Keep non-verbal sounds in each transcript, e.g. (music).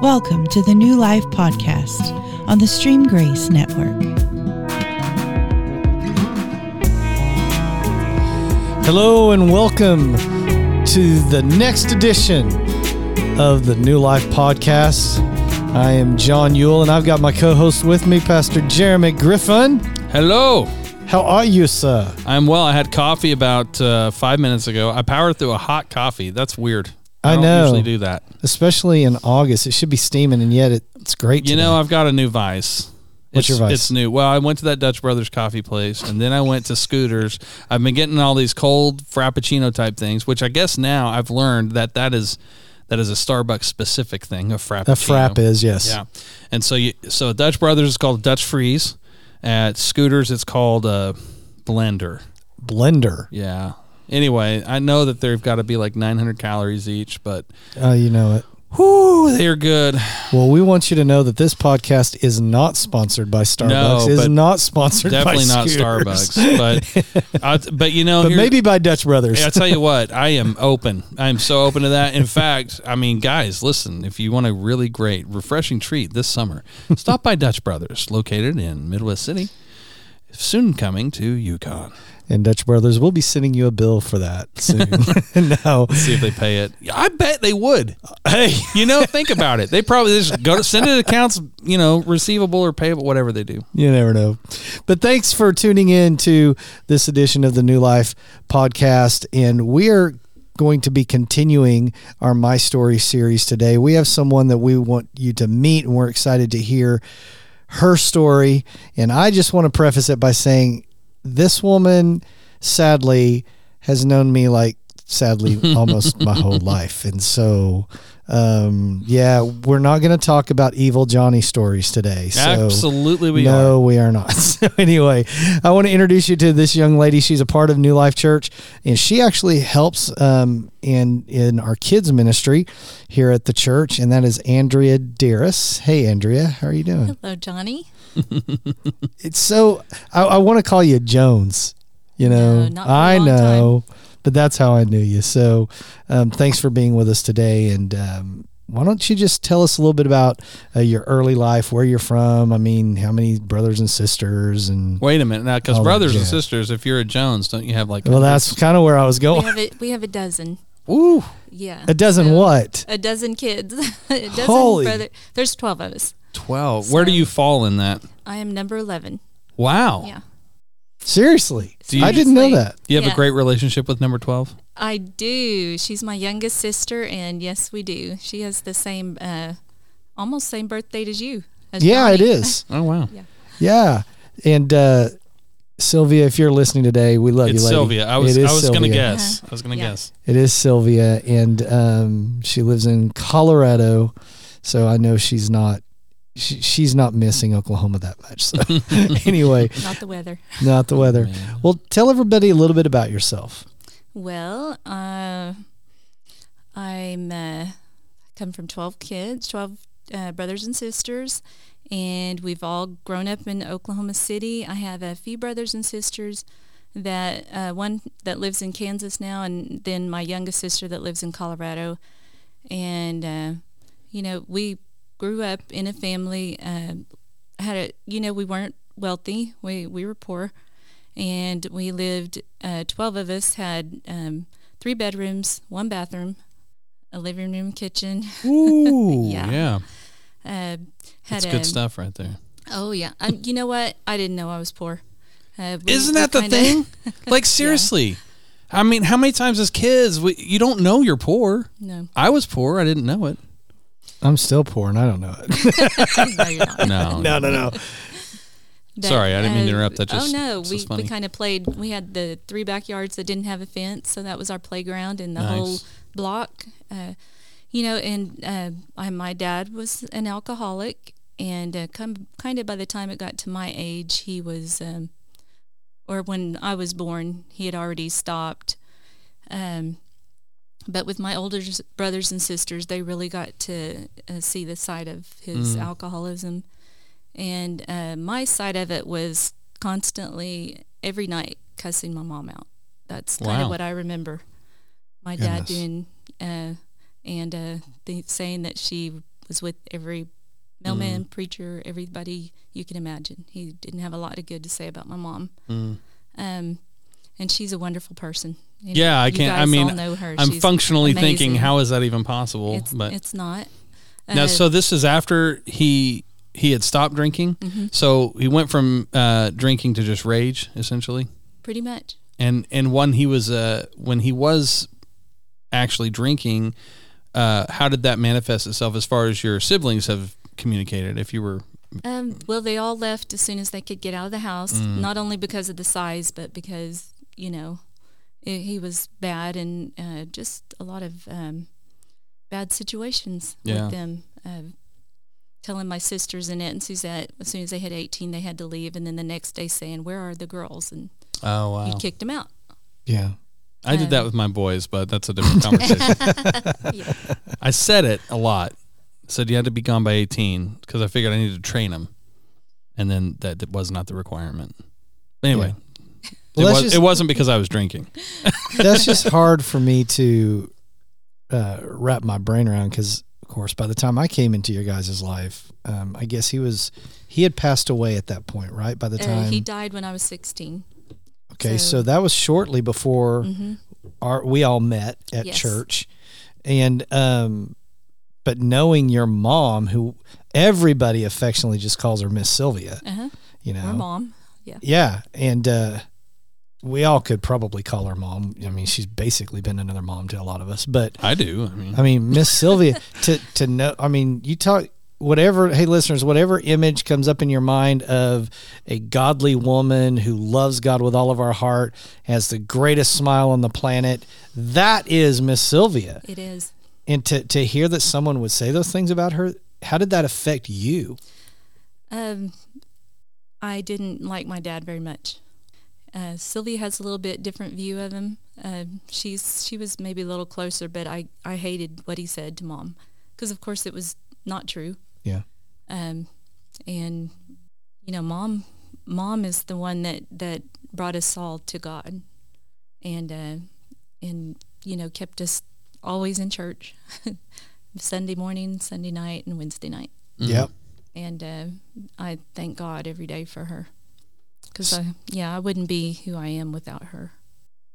Welcome to the New Life Podcast on the Stream Grace Network. Hello and welcome to the next edition of the New Life Podcast. I am John Yule and I've got my co host with me, Pastor Jeremy Griffin. Hello. How are you, sir? I'm well. I had coffee about uh, five minutes ago. I powered through a hot coffee. That's weird. I don't know. usually do that. Especially in August. It should be steaming, and yet it, it's great. You today. know, I've got a new vice. What's it's, your vice? It's new. Well, I went to that Dutch Brothers coffee place, and then I went to Scooters. I've been getting all these cold frappuccino type things, which I guess now I've learned that that is that is a Starbucks specific thing. A frappuccino. a frap is, yes. Yeah, and so you so Dutch Brothers is called Dutch Freeze. At Scooters, it's called a blender. Blender. Yeah. Anyway, I know that they've got to be like 900 calories each, but Uh, you know it. whoo, they're good. Well, we want you to know that this podcast is not sponsored by Starbucks. No, it is but not sponsored Definitely by not Scooters. Starbucks, but (laughs) I, but you know, but here- maybe by Dutch Brothers. I tell you what, (laughs) I am open. I am so open to that. In fact, I mean, guys, listen, if you want a really great, refreshing treat this summer, stop by Dutch Brothers, located in Midwest City, soon coming to Yukon. And Dutch Brothers will be sending you a bill for that soon. (laughs) (laughs) no. See if they pay it. I bet they would. Hey, You know, (laughs) think about it. They probably just go to send it accounts, you know, receivable or payable, whatever they do. you never know. But thanks for tuning in to this edition of the New Life podcast. And we are going to be continuing our My Story series today. We have someone that we want you to meet, and we're excited to hear her story. And I just want to preface it by saying this woman, sadly, has known me like sadly (laughs) almost my whole life. And so, um, yeah, we're not going to talk about evil Johnny stories today. So Absolutely, we are. no, are. we are not. (laughs) So anyway, I want to introduce you to this young lady. She's a part of New Life Church, and she actually helps um, in in our kids ministry here at the church, and that is Andrea Darris. Hey, Andrea, how are you doing? Hello, Johnny. It's so I, I want to call you Jones. You know, No, not for a I long know, but that's how I knew you. So, um, thanks for being with us today. And um, why don't you just tell us a little bit about uh, your early life, where you're from? I mean, how many brothers and sisters? And Wait a minute now, because brothers and sisters, if you're a Jones, don't you have like? well, that's kind of where I was We going. have a we have a dozen. ooh, Yeah, A dozen So, what? A dozen kids. (laughs) a dozen Holy. brother. There's twelve of us. twelve. Where do you fall in that? I am number eleven. Wow. Yeah, Seriously, Do you- I didn't know that. Do you have Yeah. a great relationship with number twelve? I do. She's my youngest sister, and yes, we do. She has the same, uh, almost same birth date as you. as Yeah, it Johnny. is. (laughs) Oh wow. Yeah, yeah. and uh, Sylvia, if you're listening today, we love It's you, lady. Sylvia. I was I was gonna Sylvia. guess. I was gonna Yeah. guess. It is Sylvia, and um, she lives in Colorado, so I know she's not she, she's not missing Oklahoma that much. So (laughs) (laughs) anyway, Not the weather. not the weather. Man. Well, tell everybody a little bit about yourself. Well, uh, I'm uh, come from twelve kids, twelve uh, brothers and sisters, and we've all grown up in Oklahoma City. I have a few brothers and sisters that uh, one that lives in Kansas now, and then my youngest sister that lives in Colorado. And uh, you know, we grew up in a family. Uh, had a you know we weren't wealthy. We we were poor and we lived uh, 12 of us had um, three bedrooms one bathroom a living room kitchen Ooh, (laughs) Yeah. Yeah, uh, had that's a, good stuff right there. oh yeah um, you know what i didn't know i was poor uh, we- Isn't that the kinda- thing? (laughs) Like seriously. I mean, how many times as kids we, you don't know you're poor? no I was poor. I didn't know it. I'm still poor, and I don't know it. (laughs) no you're not No, (laughs) no, no, no. But, Sorry, I didn't mean to interrupt. That just- oh no we, just we kind of played we had the three backyards that didn't have a fence so that was our playground and the Nice. whole block uh, you know and uh, I, my dad was an alcoholic and uh, come, kind of by the time it got to my age he was um, or when i was born he had already stopped um, but with my older brothers and sisters they really got to uh, see the side of his Mm. alcoholism and uh, my side of it was constantly every night cussing my mom out. That's kind Wow. of what I remember. My dad doing, uh, and uh, the, saying that she was with every mailman, preacher, everybody you can imagine. He didn't have a lot of good to say about my mom. Um, and she's a wonderful person. You know, Yeah, I can't. I mean, know her. I'm She's functionally thinking, how is that even possible? it's, but it's not. now, Uh, so this is after he he had stopped drinking. Mm-hmm. So he went from uh, drinking to just rage, essentially. pretty much. And and when he was uh when he was actually drinking, uh, how did that manifest itself as far as your siblings have communicated? If you were Um, well, they all left as soon as they could get out of the house, Mm. not only because of the size, but because, you know, i he was bad and uh, just a lot of um, bad situations Yeah. with them. Uh, telling my sisters Annette and Suzette, as soon as they had 18, they had to leave. And then the next day saying, Where are the girls? And oh wow, he kicked them out. Yeah. I did that um, with my boys, but that's a different conversation. (laughs) Yeah. I said it a lot. Said you had to be gone by 18 because I figured I needed to train them, and then that that was not the requirement. Anyway, Well, it, was, just- it wasn't because I was drinking. (laughs) That's just hard for me to uh, wrap my brain around because, of course, by the time I came into your guys' life, um, I guess he was he had passed away at that point, right? By the Uh, time, he died when I was 16. okay, so, so- that was shortly before hmm our we all met at Yes. church, and um, but knowing your mom, who everybody affectionately just calls her Miss Sylvia, Uh-huh. you know, Our mom. Yeah. Yeah, and uh, we all could probably call her mom. I mean, she's basically been another mom to a lot of us. But I do. I mean, I mean, Miss Sylvia, (laughs) to to know. I mean, you talk whatever. Hey, listeners, whatever image comes up in your mind of a godly woman who loves God with all of our heart, has the greatest smile on the planet. That is Miss Sylvia. It is. And to to hear that someone would say those things about her, how did that affect you? Um, I didn't like my dad very much. Uh, Sylvia has a little bit different view of him. Uh, she's she was maybe a little closer, but I I hated what he said to mom because of course it was not true. Yeah. Um, and you know, mom mom is the one that that brought us all to God, and uh, and you know kept us always in church, (laughs) Sunday morning, Sunday night, and Wednesday night Yep. and uh, I thank God every day for her. Because I, yeah, I wouldn't be who I am without her.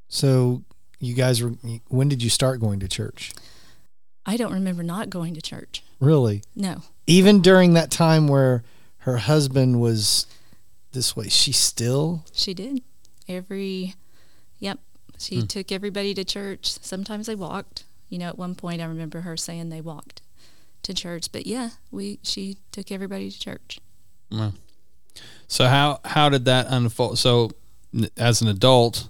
So you guys were. When did you start going to church? I don't remember not going to church. Really? No, even during that time where her husband was this way, she still she did. Every, yep, she Hmm. took everybody to church. Sometimes they walked. You know, at one point I remember her saying they walked to church. But yeah, we she took everybody to church. Wow. So how how did that unfold? So as an adult,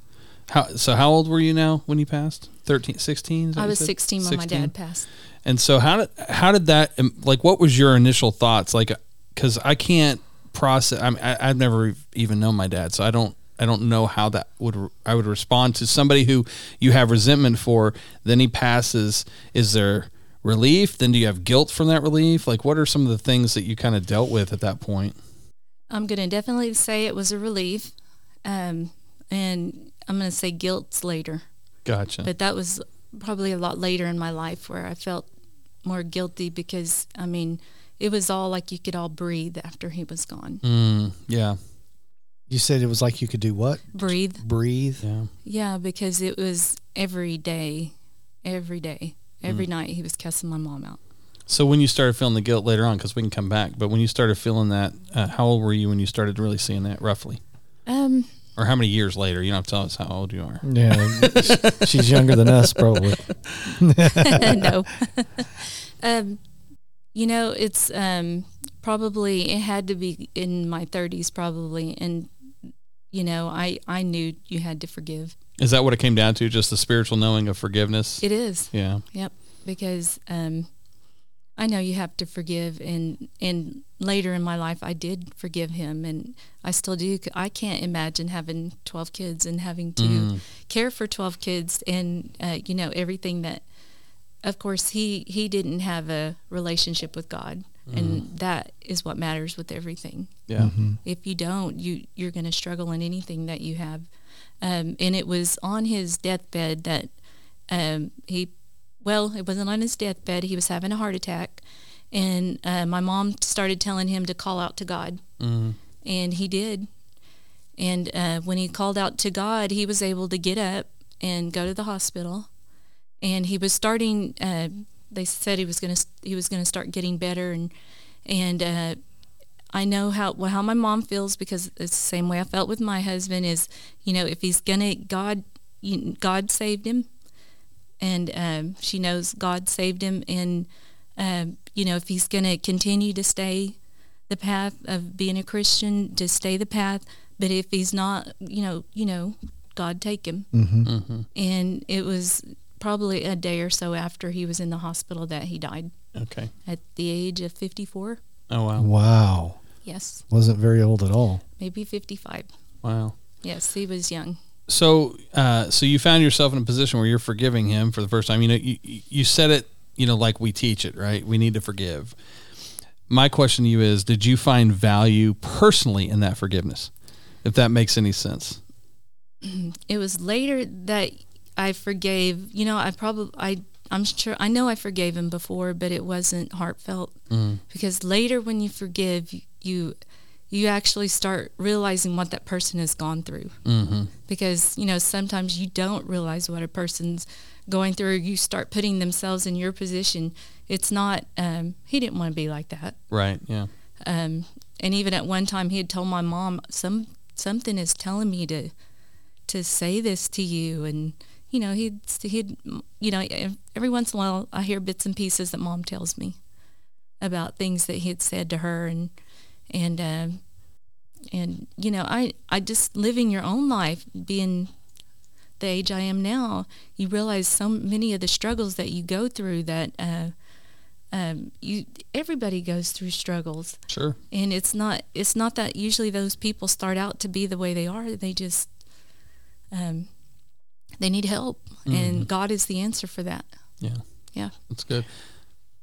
how so how old were you now when you passed? 13, 16? I was 16 when my dad passed. And so how did how did that um, like what was your initial thoughts like cuz I can't process I mean, I I've never even known my dad so I don't I don't know how that would I would respond to somebody who you have resentment for then he passes is there relief then do you have guilt from that relief like what are some of the things that you kind of dealt with at that point I'm going to definitely say it was a relief. Um, and I'm going to say guilt's later. gotcha But that was probably a lot later in my life where I felt more guilty because, I mean, it was all like you could all breathe after he was gone. mm, yeah you said it was like you could do what? Breathe. Breathe. yeah Yeah, because it was every day, every day, every night he was cussing my mom out. So when you started feeling the guilt later on, because we can come back, but when you started feeling that, uh, how old were you when you started really seeing that, roughly, Um, or how many years later? You don't have to tell us how old you are. Yeah, (laughs) she's younger than us probably. (laughs) no. (laughs) um, you know, it's um, probably it had to be in my 30s, probably, and you know, I I knew you had to forgive. Is that what it came down to? Just the spiritual knowing of forgiveness? It is, yeah. yep, because um, I know you have to forgive, and and later in my life, I did forgive him, and I still do. I can't imagine having 12 kids and having to Mm. care for 12 kids, and uh, you know everything that of course he he didn't have a relationship with God and that is what matters with everything Yeah. if you don't you you're going to struggle in anything that you have um, and it was on his deathbed that um, he well it wasn't on his deathbed he was having a heart attack and uh, my mom started telling him to call out to God, Mm-hmm. and he did. And uh, when he called out to God, he was able to get up and go to the hospital, and he was starting. Uh, they said he was gonna he was gonna start getting better, and and uh, I know how well, how my mom feels because it's the same way I felt with my husband. Is you know if he's gonna God you, God saved him, and um, she knows God saved him, and um, you know if he's gonna continue to stay the path of being a Christian, to stay the path. But if he's not, you know, you know, God take him. Mm-hmm. And it was probably a day or so after he was in the hospital that he died Okay. at the age of 54. Oh wow. Wow. Yes, Wasn't very old at all. maybe 55. Wow. Yes, he was young. So, uh, so you found yourself in a position where you're forgiving him for the first time. You know, you, you said it, you know, like we teach it, right? We need to forgive. My question to you is, did you find value personally in that forgiveness? If that makes any sense. (clears throat) It was later that I forgave. You know, I probably I I'm sure I know I forgave him before, but it wasn't heartfelt because later when you forgive, you you actually start realizing what that person has gone through. Mm-hmm. Because you know sometimes you don't realize what a person's going through. You start putting themselves in your position. It's not. Um, he didn't want to be like that. Right. Yeah. Um, and even at one time, he had told my mom, "Some something is telling me to to say this to you." And you know, he'd he'd you know, every once in a while, I hear bits and pieces that mom tells me about things that he had said to her, and and um, and you know, I I just living your own life, being the age I am now, you realize so many of the struggles that you go through that. Uh, um, you everybody goes through struggles Sure. and it's not it's not that usually those people start out to be the way they are they just um, they need help and god is the answer for that Yeah. yeah That's good.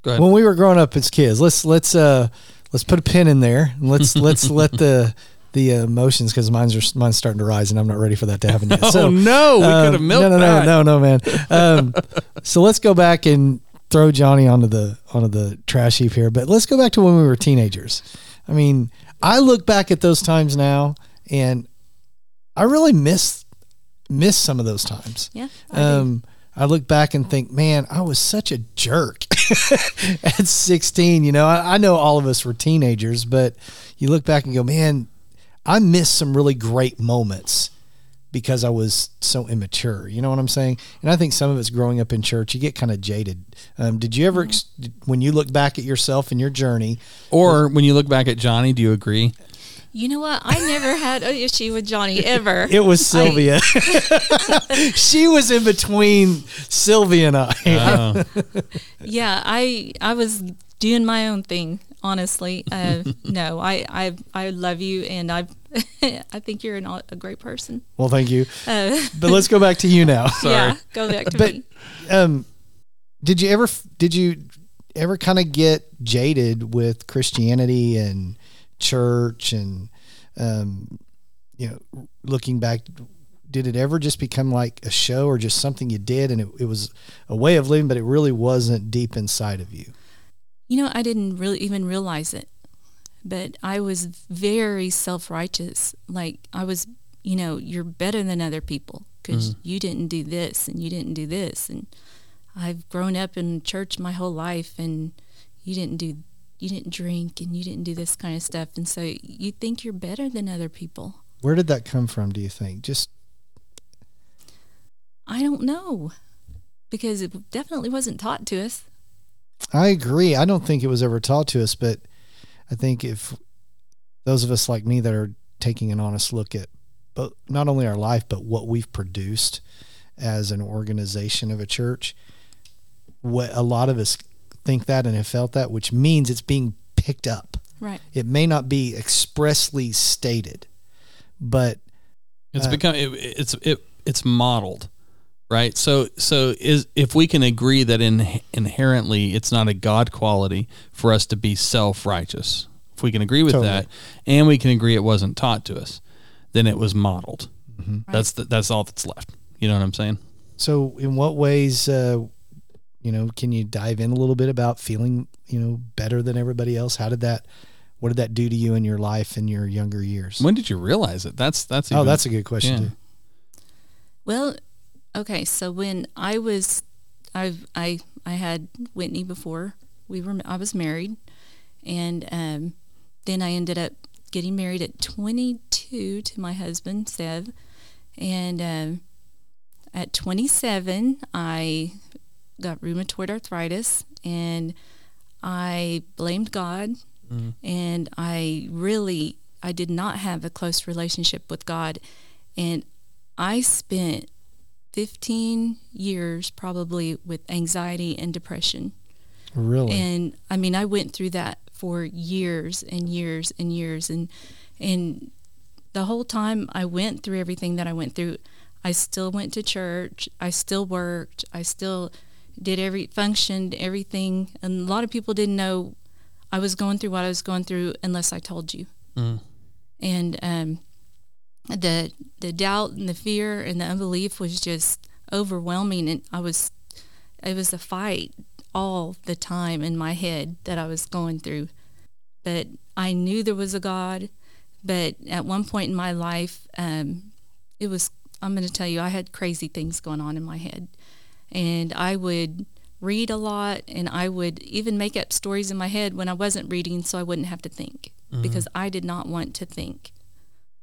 Go ahead. When we were growing up as kids, let's let's uh let's put a pin in there. And let's let's (laughs) let the the emotions because mine's are, mine's starting to rise and I'm not ready for that to happen yet. (laughs) So oh no, we um, could have milked no, no, that. no, no, no, man. Um, so let's go back and throw Johnny onto the onto the trash heap here. But let's go back to when we were teenagers. I mean, I look back at those times now, and I really miss miss some of those times. yeah I do. Um, I look back and think, man, I was such a jerk (laughs) at 16. You know, I, I know all of us were teenagers, but you look back and go, man, I missed some really great moments because I was so immature. You know what I'm saying? And I think some of it's growing up in church, you get kind of jaded. Um, did you ever, ex- when you look back at yourself and your journey, Or when you look back at Johnny, do you agree? You know what i never had an issue with johnny ever (laughs) it was I- Sylvia. (laughs) she was in between Sylvia and I. Oh, (laughs) yeah i i was doing my own thing honestly uh, no I, I i love you and i i think you're an, a great person well, thank you. uh, But let's go back to you now. yeah go back to But me um, did you ever did you ever kind of get jaded with Christianity and church and um, you know looking back did it ever just become like a show or just something you did and it, it was a way of living but it really wasn't deep inside of you You know, I didn't really even realize it, but I was very self righteous. Like, I was, you know, you're better than other people because you didn't do this and you didn't do this. And I've grown up in church my whole life and you didn't do, you didn't drink and you didn't do this kind of stuff. And so you think you're better than other people. where did that come from do you think just I don't know because it definitely wasn't taught to us. I agree. I don't think it was ever taught to us, but I think if those of us like me that are taking an honest look at but not only our life but what we've produced as an organization of a church, what a lot of us think that and have felt that, which means it's being picked up. Right. It may not be expressly stated, but it's Uh, become it, it's it it's modeled, right? So so is if we can agree that in inherently it's not a God quality for us to be self righteous. If we can agree with Totally. that, and we can agree it wasn't taught to us, then it was modeled. Mm-hmm. That's the, that's all that's left. You know what I'm saying? So, in what ways uh, You know, can you dive in a little bit about feeling, you know, better than everybody else? How did that what did that do to you in your life in your younger years? When did you realize it? That's that's oh, that's a good question. yeah. Too. Well, okay. So when I was, I I I had Whitney before we were. I was married, and um, then I ended up getting married at 22 to my husband Sev, and um, at 27 I got rheumatoid arthritis, and I blamed God, mm-hmm. and I really I did not have a close relationship with God, and I spent 15 years probably with anxiety and depression. Really? And I mean, I went through that for years and years and years and and the whole time I went through everything that I went through, I still went to church, I still worked, I still did every functioned everything and a lot of people didn't know I was going through what I was going through unless I told you. And um the the doubt and the fear and the unbelief was just overwhelming and I was it was a fight all the time in my head that I was going through. But I knew there was a God. But at one point in my life, um, it was, I'm going to tell you, I had crazy things going on in my head. And I would read a lot and I would even make up stories in my head when I wasn't reading so I wouldn't have to think because I did not want to think.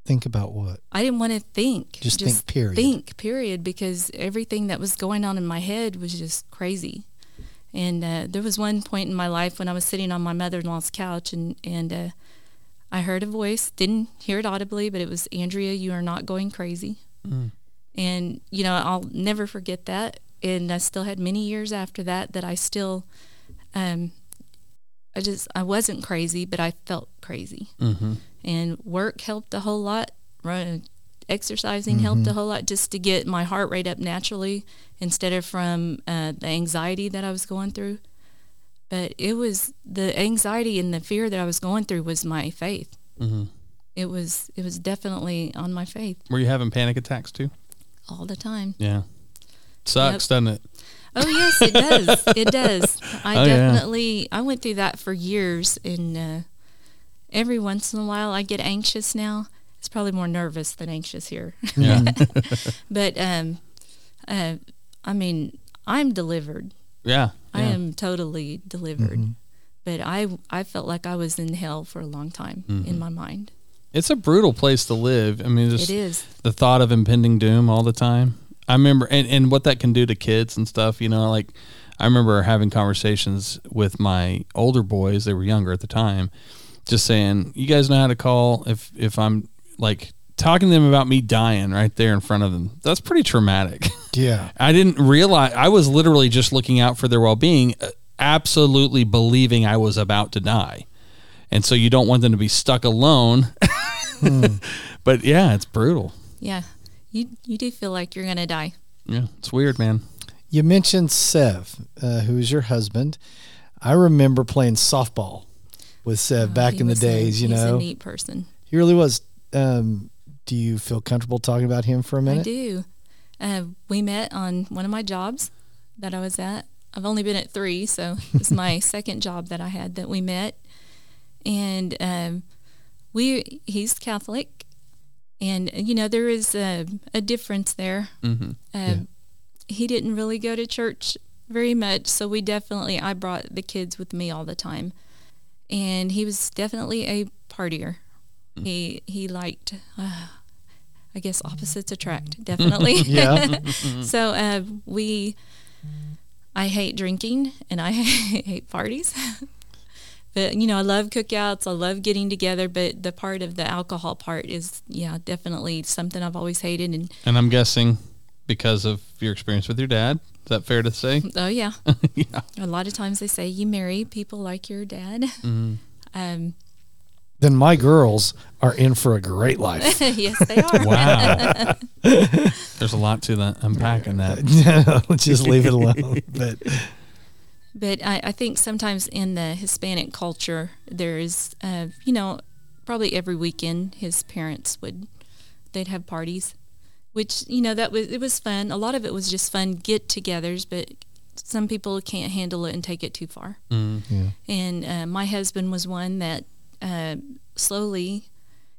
Think about what? I didn't want to think. Just think, period. Think, period, because everything that was going on in my head was just crazy. And uh, there was one point in my life when I was sitting on my mother-in-law's couch, and and uh, I heard a voice. Didn't hear it audibly, but it was Andrea. You are not going crazy. And you know, I'll never forget that. And I still had many years after that that I still, um, I just I wasn't crazy, but I felt crazy Mm-hmm. and work helped a whole lot. Run, exercising helped a whole lot just to get my heart rate up naturally instead of from uh, the anxiety that I was going through. But it was the anxiety and the fear that I was going through was my faith. Mm-hmm. It was it was definitely on my faith Were you having panic attacks too? all the time. Yeah. Sucks, doesn't it? Oh yes, it does. (laughs) It does. I Oh, yeah. definitely I went through that for years, and uh, every once in a while I get anxious now. It's probably more nervous than anxious here. Yeah. (laughs) (laughs) but um, uh, I mean, I'm delivered. yeah. I yeah. am totally delivered. But I I felt like I was in hell for a long time in my mind. It's a brutal place to live. I mean, just It is. the thought of impending doom all the time. I remember, and, and what that can do to kids and stuff, you know, like I remember having conversations with my older boys, they were younger at the time, just saying, you guys know how to call if, if I'm like talking to them about me dying right there in front of them. That's pretty traumatic. (laughs) Yeah. I didn't realize, I was literally just looking out for their well being, uh, absolutely believing I was about to die. And so you don't want them to be stuck alone. (laughs) Hmm. (laughs) but yeah, it's brutal. Yeah. You you do feel like you're gonna die. Yeah, it's weird, man. You mentioned Sev, uh, who is your husband. I remember playing softball with Sev Oh, back in the was a- days, you he's know. a neat person. He really was. Um, do you feel comfortable talking about him for a minute? I do. Uh, we met on one of my jobs that I was at. I've only been at three, so (laughs) it's my second job that I had that we met. And um, we he's Catholic, and you know there is a, a difference there. Mm-hmm. Uh, He didn't really go to church very much, so we definitely I brought the kids with me all the time, and he was definitely a partier. He he liked. Uh, I guess opposites attract, (laughs) definitely. Yeah. (laughs) so uh, we, I hate drinking and I (laughs) hate parties. But you know, I love cookouts. I love getting together. But the part of the alcohol part is, yeah, definitely something I've always hated. And And I'm guessing because of your experience with your dad. Is that fair to say? (laughs) oh yeah, (laughs) yeah. a lot of times they say you marry people like your dad. Um, then my girls are in for a great life. (laughs) yes, they are. Wow. There's a lot to that. Unpacking that. Let's just leave it alone. But But I, I think sometimes in the Hispanic culture, there's, uh, you know, probably every weekend his parents would, they'd have parties, which you know that was it was fun. A lot of it was just fun get-togethers, but some people can't handle it and take it too far. Mm. Yeah. And uh, my husband was one that uh, slowly,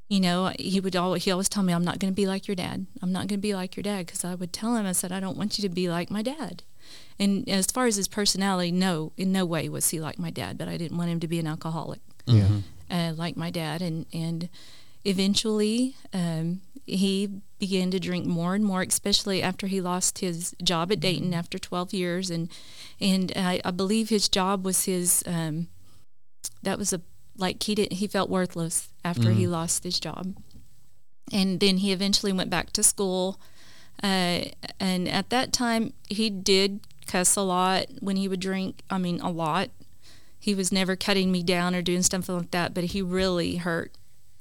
you know, he would always he always tell me, "I'm not going to be like your dad. I'm not going to be like your dad." Because I would tell him, I said, "I don't want you to be like my dad." And as far as his personality, no, in no way was he like my dad. But I didn't want him to be an alcoholic. Yeah. uh, like my dad, and and eventually um, he began to drink more and more, especially after he lost his job at Dayton after 12 years, and and I, I believe his job was his um, that was a like he didn't he felt worthless after he lost his job, and then he eventually went back to school, uh, and at that time he did cuss a lot when he would drink. I mean, a lot he was never cutting me down or doing stuff like that, but he really hurt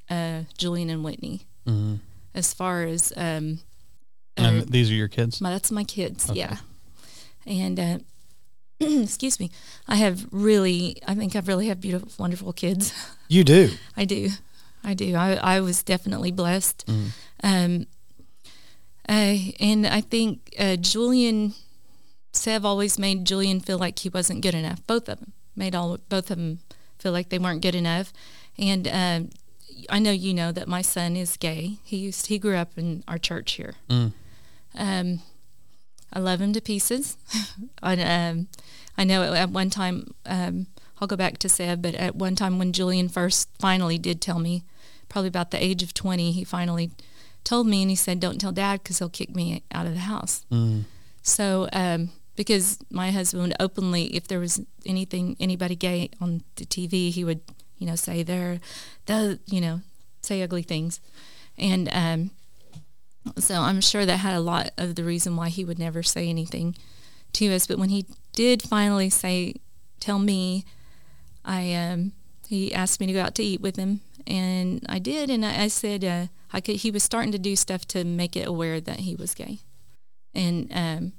uh, Julian and Whitney Mm-hmm. as far as um, And uh, these are your kids. my, that's my kids, Okay. yeah. And uh, (clears throat) excuse me, I have really, I think I really have beautiful, wonderful kids. You do. (laughs) I do, I do. I, I was definitely blessed. Mm. Um, uh, and I think uh, Julian, Sev always made Julian feel like he wasn't good enough. Both of them made all both of them feel like they weren't good enough. And um, I know you know that my son is gay. He used he grew up in our church here. Mm. Um, I love him to pieces. (laughs) I, um, I know at, at one time, um, I'll go back to Sev, but at one time when Julian first finally did tell me, probably about the age of 20, he finally told me and he said, Don't tell dad because he'll kick me out of the house. Mm. So, um, because my husband openly, if there was anything, anybody gay on the TV, he would, you know, say they're, the, you know, say ugly things. And um, so I'm sure that had a lot of the reason why he would never say anything to us. But when he did finally say, tell me, I, um, he asked me to go out to eat with him. And I did. And I, I said, uh, I could, he was starting to do stuff to make it aware that he was gay. And um,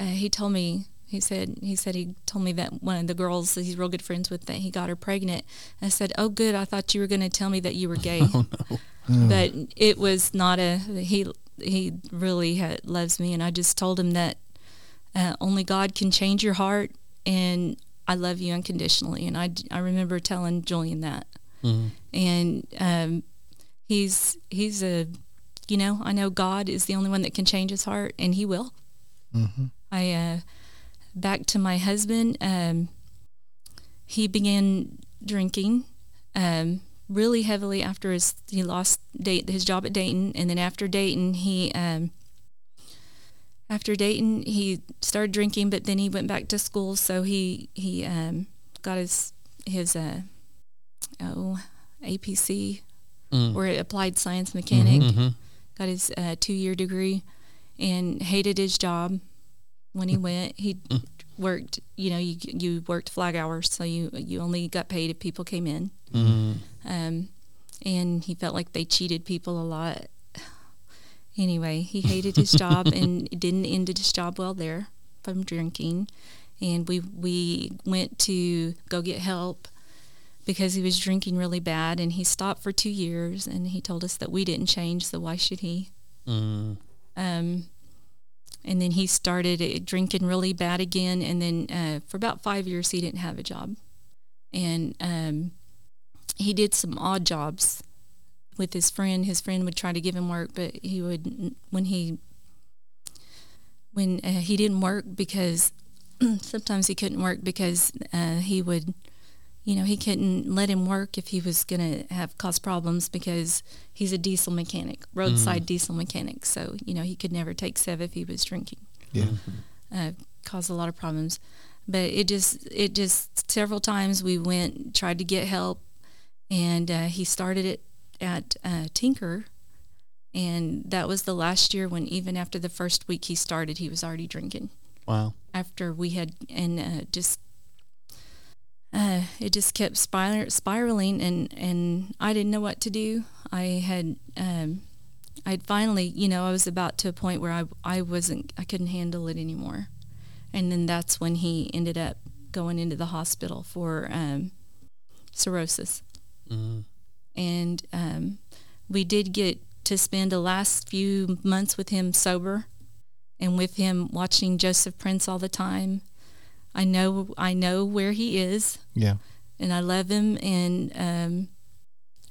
uh, he told me he said he said he told me that one of the girls that he's real good friends with that he got her pregnant. I said, "Oh, good. I thought you were going to tell me that you were gay." (laughs) But it was not a he. He really had, loves me, and I just told him that uh, only God can change your heart, and I love you unconditionally. And I, I remember telling Julian that, Mhm. and um, he's he's a, you know, I know God is the only one that can change his heart, and He will. Mm-hmm. I uh, back to my husband. Um, he began drinking um, really heavily after his he lost date his job at Dayton, and then after Dayton he um, after Dayton he started drinking, but then he went back to school, so he he um, got his his uh, oh APC Mm. or applied science mechanic Mhm. got his uh, two year degree and hated his job when he went. He worked, you know, you you worked flag hours, so you you only got paid if people came in. Mm. Um, and he felt like they cheated people a lot. Anyway, he hated his job and (laughs) didn't end his job well there from drinking. And we we went to go get help because he was drinking really bad and he stopped for two years and he told us that we didn't change, so why should he? Mm. Um, and then he started uh, drinking really bad again. And then uh, for about five years, he didn't have a job. And um, he did some odd jobs with his friend. His friend would try to give him work, but he would, when he, when uh, he didn't work because (clears throat) sometimes he couldn't work because uh, he would, you know, he couldn't let him work if he was going to have cause problems because he's a diesel mechanic, roadside diesel mechanic. So, you know, he could never take Sev if he was drinking. Yeah. Uh, caused a lot of problems. But it just, it just, several times we went, tried to get help, and uh, he started it at uh, Tinker. And that was the last year when, even after the first week he started, he was already drinking Wow. after we had and uh, just uh, it just kept spir- spiraling and and I didn't know what to do. I had um, I'd finally you know I was about to a point where I I wasn't I couldn't handle it anymore, and then that's when he ended up going into the hospital for um, cirrhosis Mm. and um, we did get to spend the last few months with him sober and with him watching Joseph Prince all the time. I know I know where he is, Yeah. and I love him, and um,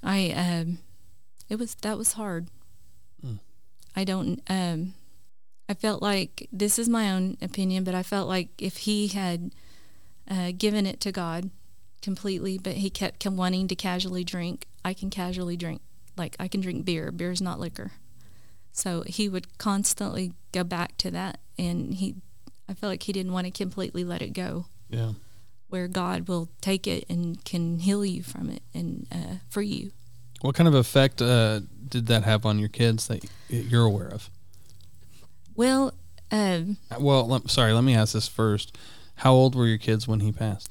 I um, it was that was hard. Mm. I don't. Um, I felt like this is my own opinion, but I felt like if he had uh, given it to God completely, but he kept wanting to casually drink, I can casually drink. Like I can drink beer. Beer is not liquor. So he would constantly go back to that, and he, I felt like he didn't want to completely let it go Yeah. where God will take it and can heal you from it and uh, free you. What kind of effect uh, did that have on your kids that you're aware of? Well, um, Well, lem- sorry, let me ask this first. How old were your kids when he passed?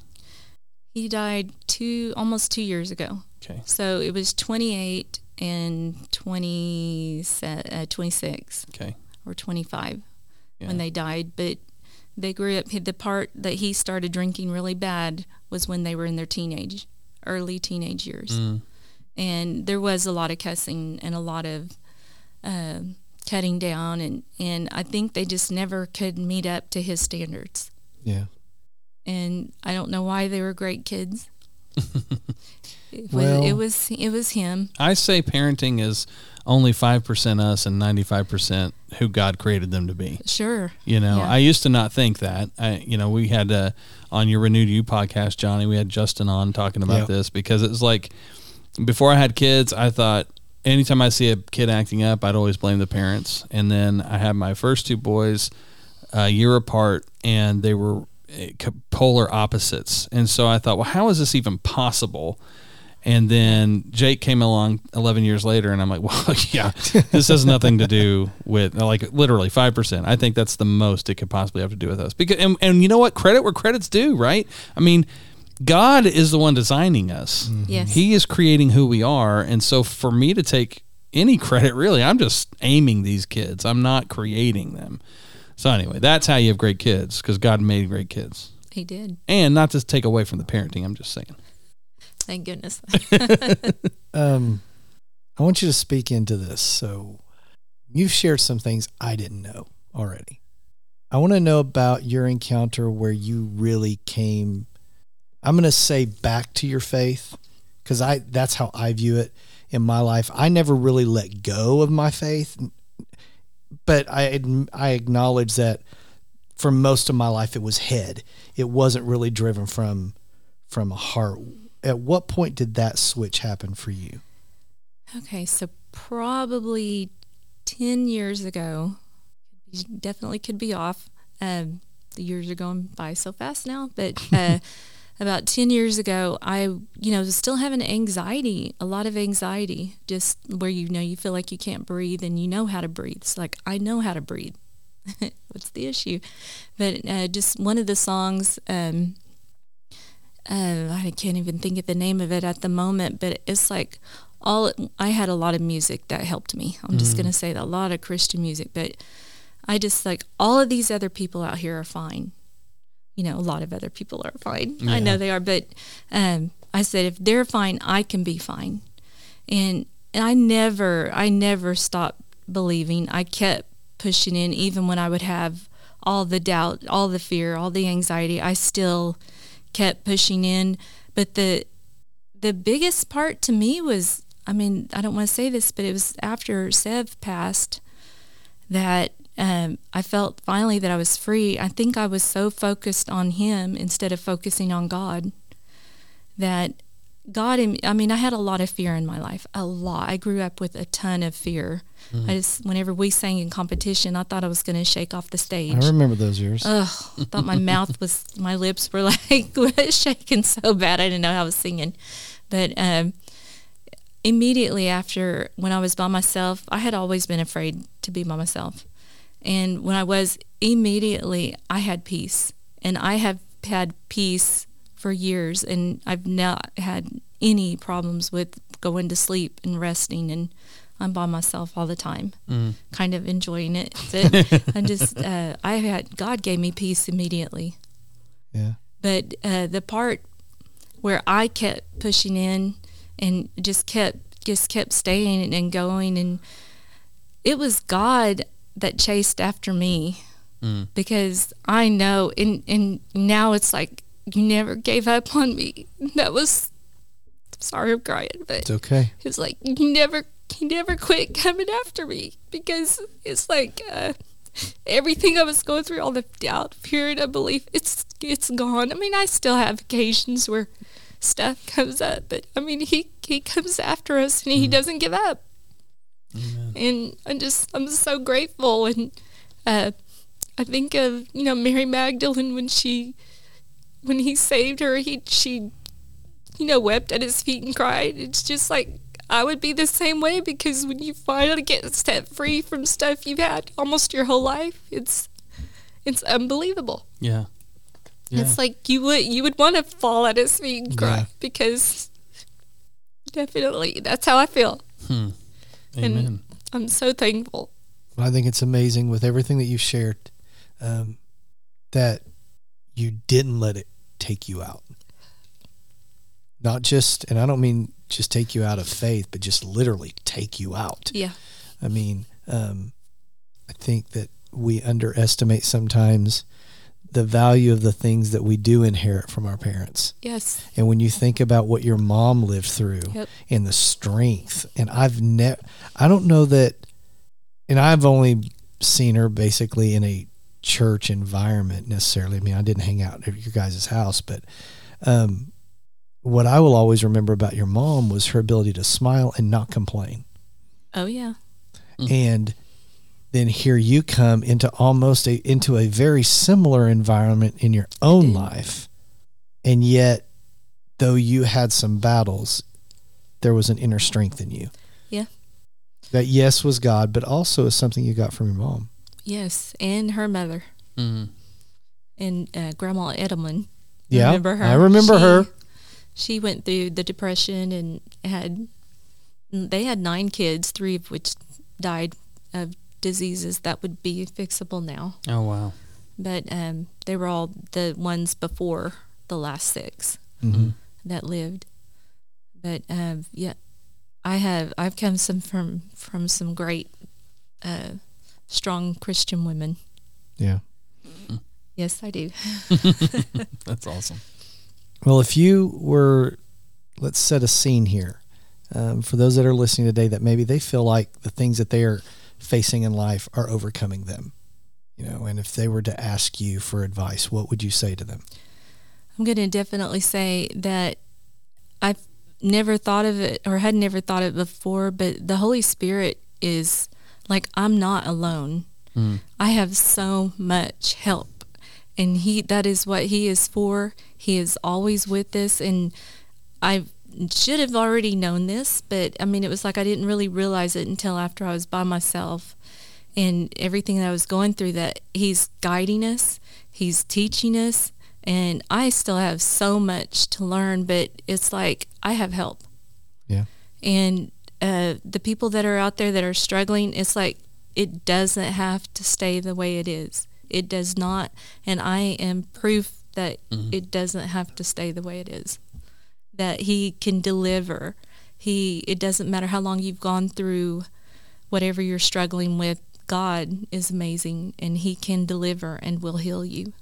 he died two almost two years ago. Okay. So it was 28 and 20, uh, 26 Okay. or 25 Yeah. when they died. But they grew up, the part that he started drinking really bad was when they were in their teenage, early teenage years. Mm. and there was a lot of cussing and a lot of uh, cutting down and, and i think they just never could meet up to his standards Yeah. and i don't know why they were great kids (laughs) it, was, Well- it was it was him I say parenting is only 5% us and 95% who God created them to be. sure You know, Yeah. I used to not think that. I, you know, we had uh, on your Renewed You podcast, Johnny, we had Justin on talking about Yeah. this because it was like before I had kids, I thought anytime I see a kid acting up, I'd always blame the parents. And then I had my first two boys a year apart, and they were eh, polar opposites. And so I thought, well, how is this even possible? And then Jake came along 11 years later, and I'm like, (laughs) well, yeah, this has nothing to do with like literally 5%. I think that's the most it could possibly have to do with us. Because, and, and you know what? Credit where credit's due, right? I mean, God is the one designing us. Mm-hmm. yes He is creating who we are. And so for me to take any credit, really, I'm just aiming these kids. I'm not creating them. So anyway, that's how you have great kids because God made great kids. he did And not to take away from the parenting, I'm just saying. Thank goodness (laughs) Um, I want you to speak into this. So, you've shared some things I didn't know already. I want to know about your encounter where you really came. I'm going to say back to your faith because I that's how I view it in my life. I never really let go of my faith, but I I acknowledge that for most of my life it was head. It wasn't really driven from from a heart. At what point did that switch happen for you? Okay, so probably 10 years ago, definitely could be off. Um, the years are going by so fast now, but (laughs) uh, about 10 years ago, I, you know, was still having anxiety, a lot of anxiety, just where you know you feel like you can't breathe and you know how to breathe. It's like, I know how to breathe. (laughs) What's the issue? But uh, just one of the songs, um, uh, I can't even think of the name of it at the moment, but it's like all I had a lot of music that helped me. I'm just gonna say that a lot of Christian music, but I just like all of these other people out here are fine. You know, a lot of other people are fine. I know they are, but um, I said if they're fine, I can be fine. And and I never, I never stopped believing. I kept pushing in, even when I would have all the doubt, all the fear, all the anxiety. I still kept pushing in. But the the biggest part to me was, I mean, I don't want to say this, but it was after Sev passed that um, I felt finally that I was free. I think I was so focused on him instead of focusing on God that God, I mean, I had a lot of fear in my life, a lot. I grew up with a ton of fear. I just, whenever we sang in competition, I thought I was going to shake off the stage. I remember those years. Ugh, I thought my mouth was, my lips were (laughs) like (laughs) shaking so bad. I didn't know how I was singing. But um, immediately after, when I was by myself, I had always been afraid to be by myself. And when I was, immediately I had peace. And I have had peace for years. And I've not had any problems with going to sleep and resting. And I'm by myself all the time Mm. kind of enjoying it. (laughs) But I just, uh, I had, God gave me peace immediately. yeah. But uh, the part where I kept pushing in and just kept, just kept staying and going, and it was God that chased after me Mm. because I know, and and now it's like you never gave up on me. That was sorry I'm crying, but It's okay. it's like you never you never quit coming after me because it's like uh, everything I was going through, all the doubt, fear, and unbelief, it's it's gone. I mean, I still have occasions where stuff comes up, but I mean, he he comes after us and he doesn't give up. And I'm just I'm so grateful, and uh, I think of you know Mary Magdalene when she when he saved her, he she you know, wept at his feet and cried. It's just like I would be the same way because when you finally get set free from stuff you've had almost your whole life, it's it's unbelievable. Yeah. Yeah. It's like you would you would want to fall at his feet and cry Yeah. because definitely that's how I feel. Hmm. Amen. I'm so thankful. I think it's amazing with everything that you shared um, that you didn't let it take you out. Not just, and I don't mean just take you out of faith, but just literally take you out. Yeah. I mean, um, I think that we underestimate sometimes the value of the things that we do inherit from our parents. Yes. And when you think about what your mom lived through Yep. and the strength, and I've never, I don't know that, and I've only seen her basically in a church environment necessarily. I mean, I didn't hang out at your guys' house, but um, what I will always remember about your mom was her ability to smile and not complain. Oh yeah. And then here you come into almost a into a very similar environment in your own life. And yet though you had some battles, there was an inner strength in you. Yeah. That yes was God, but also is something you got from your mom. Yes. And her mother Mm. and uh, Grandma Edelman. Yeah. Remember her? I remember She- her. She went through the depression and had they had nine kids, three of which died of diseases that would be fixable now. Oh wow. But um, they were all the ones before the last six hmm that lived. But um, yeah, I have I've come some from from some great, uh, strong Christian women. Yeah. Yes, I do. (laughs) That's awesome. Well, if you were, let's set a scene here. Um, for those that are listening today, that maybe they feel like the things that they are facing in life are overcoming them, you know, and if they were to ask you for advice, what would you say to them? I'm going to definitely say that I've never thought of it or had never thought of it before, but the Holy Spirit is like, I'm not alone. Mm. I have so much help. And he that is what he is for. He is always with us and I should have already known this, but I mean it was like I didn't really realize it until after I was by myself and everything that I was going through that he's guiding us, he's teaching us, and I still have so much to learn, but it's like I have help. Yeah. And uh, the people that are out there that are struggling, it's like it doesn't have to stay the way it is. It does not, and I am proof that it doesn't have to stay the way it is. That he can deliver. He. It doesn't matter how long you've gone through, whatever you're struggling with. God is amazing, and He can deliver and will heal you.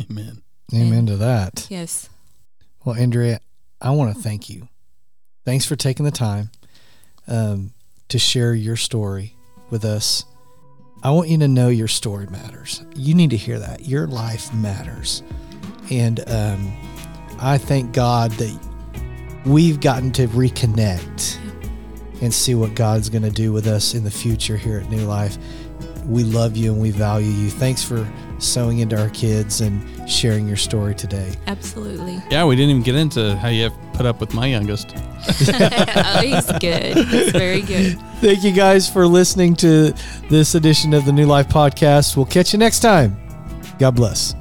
Amen. Amen to that. Yes. Well, Andrea, I want to thank you. Thanks for taking the time um, to share your story with us. I want you to know your story matters. You need to hear that. Your life matters. And um, I thank God that we've gotten to reconnect and see what God's going to do with us in the future here at New Life. We love you and we value you. Thanks for sowing into our kids and sharing your story today. Absolutely. Yeah, we didn't even get into how you have put up with my youngest. (laughs) oh, he's good. He's very good. Thank you guys for listening to this edition of the New Life Podcast. We'll catch you next time. God bless.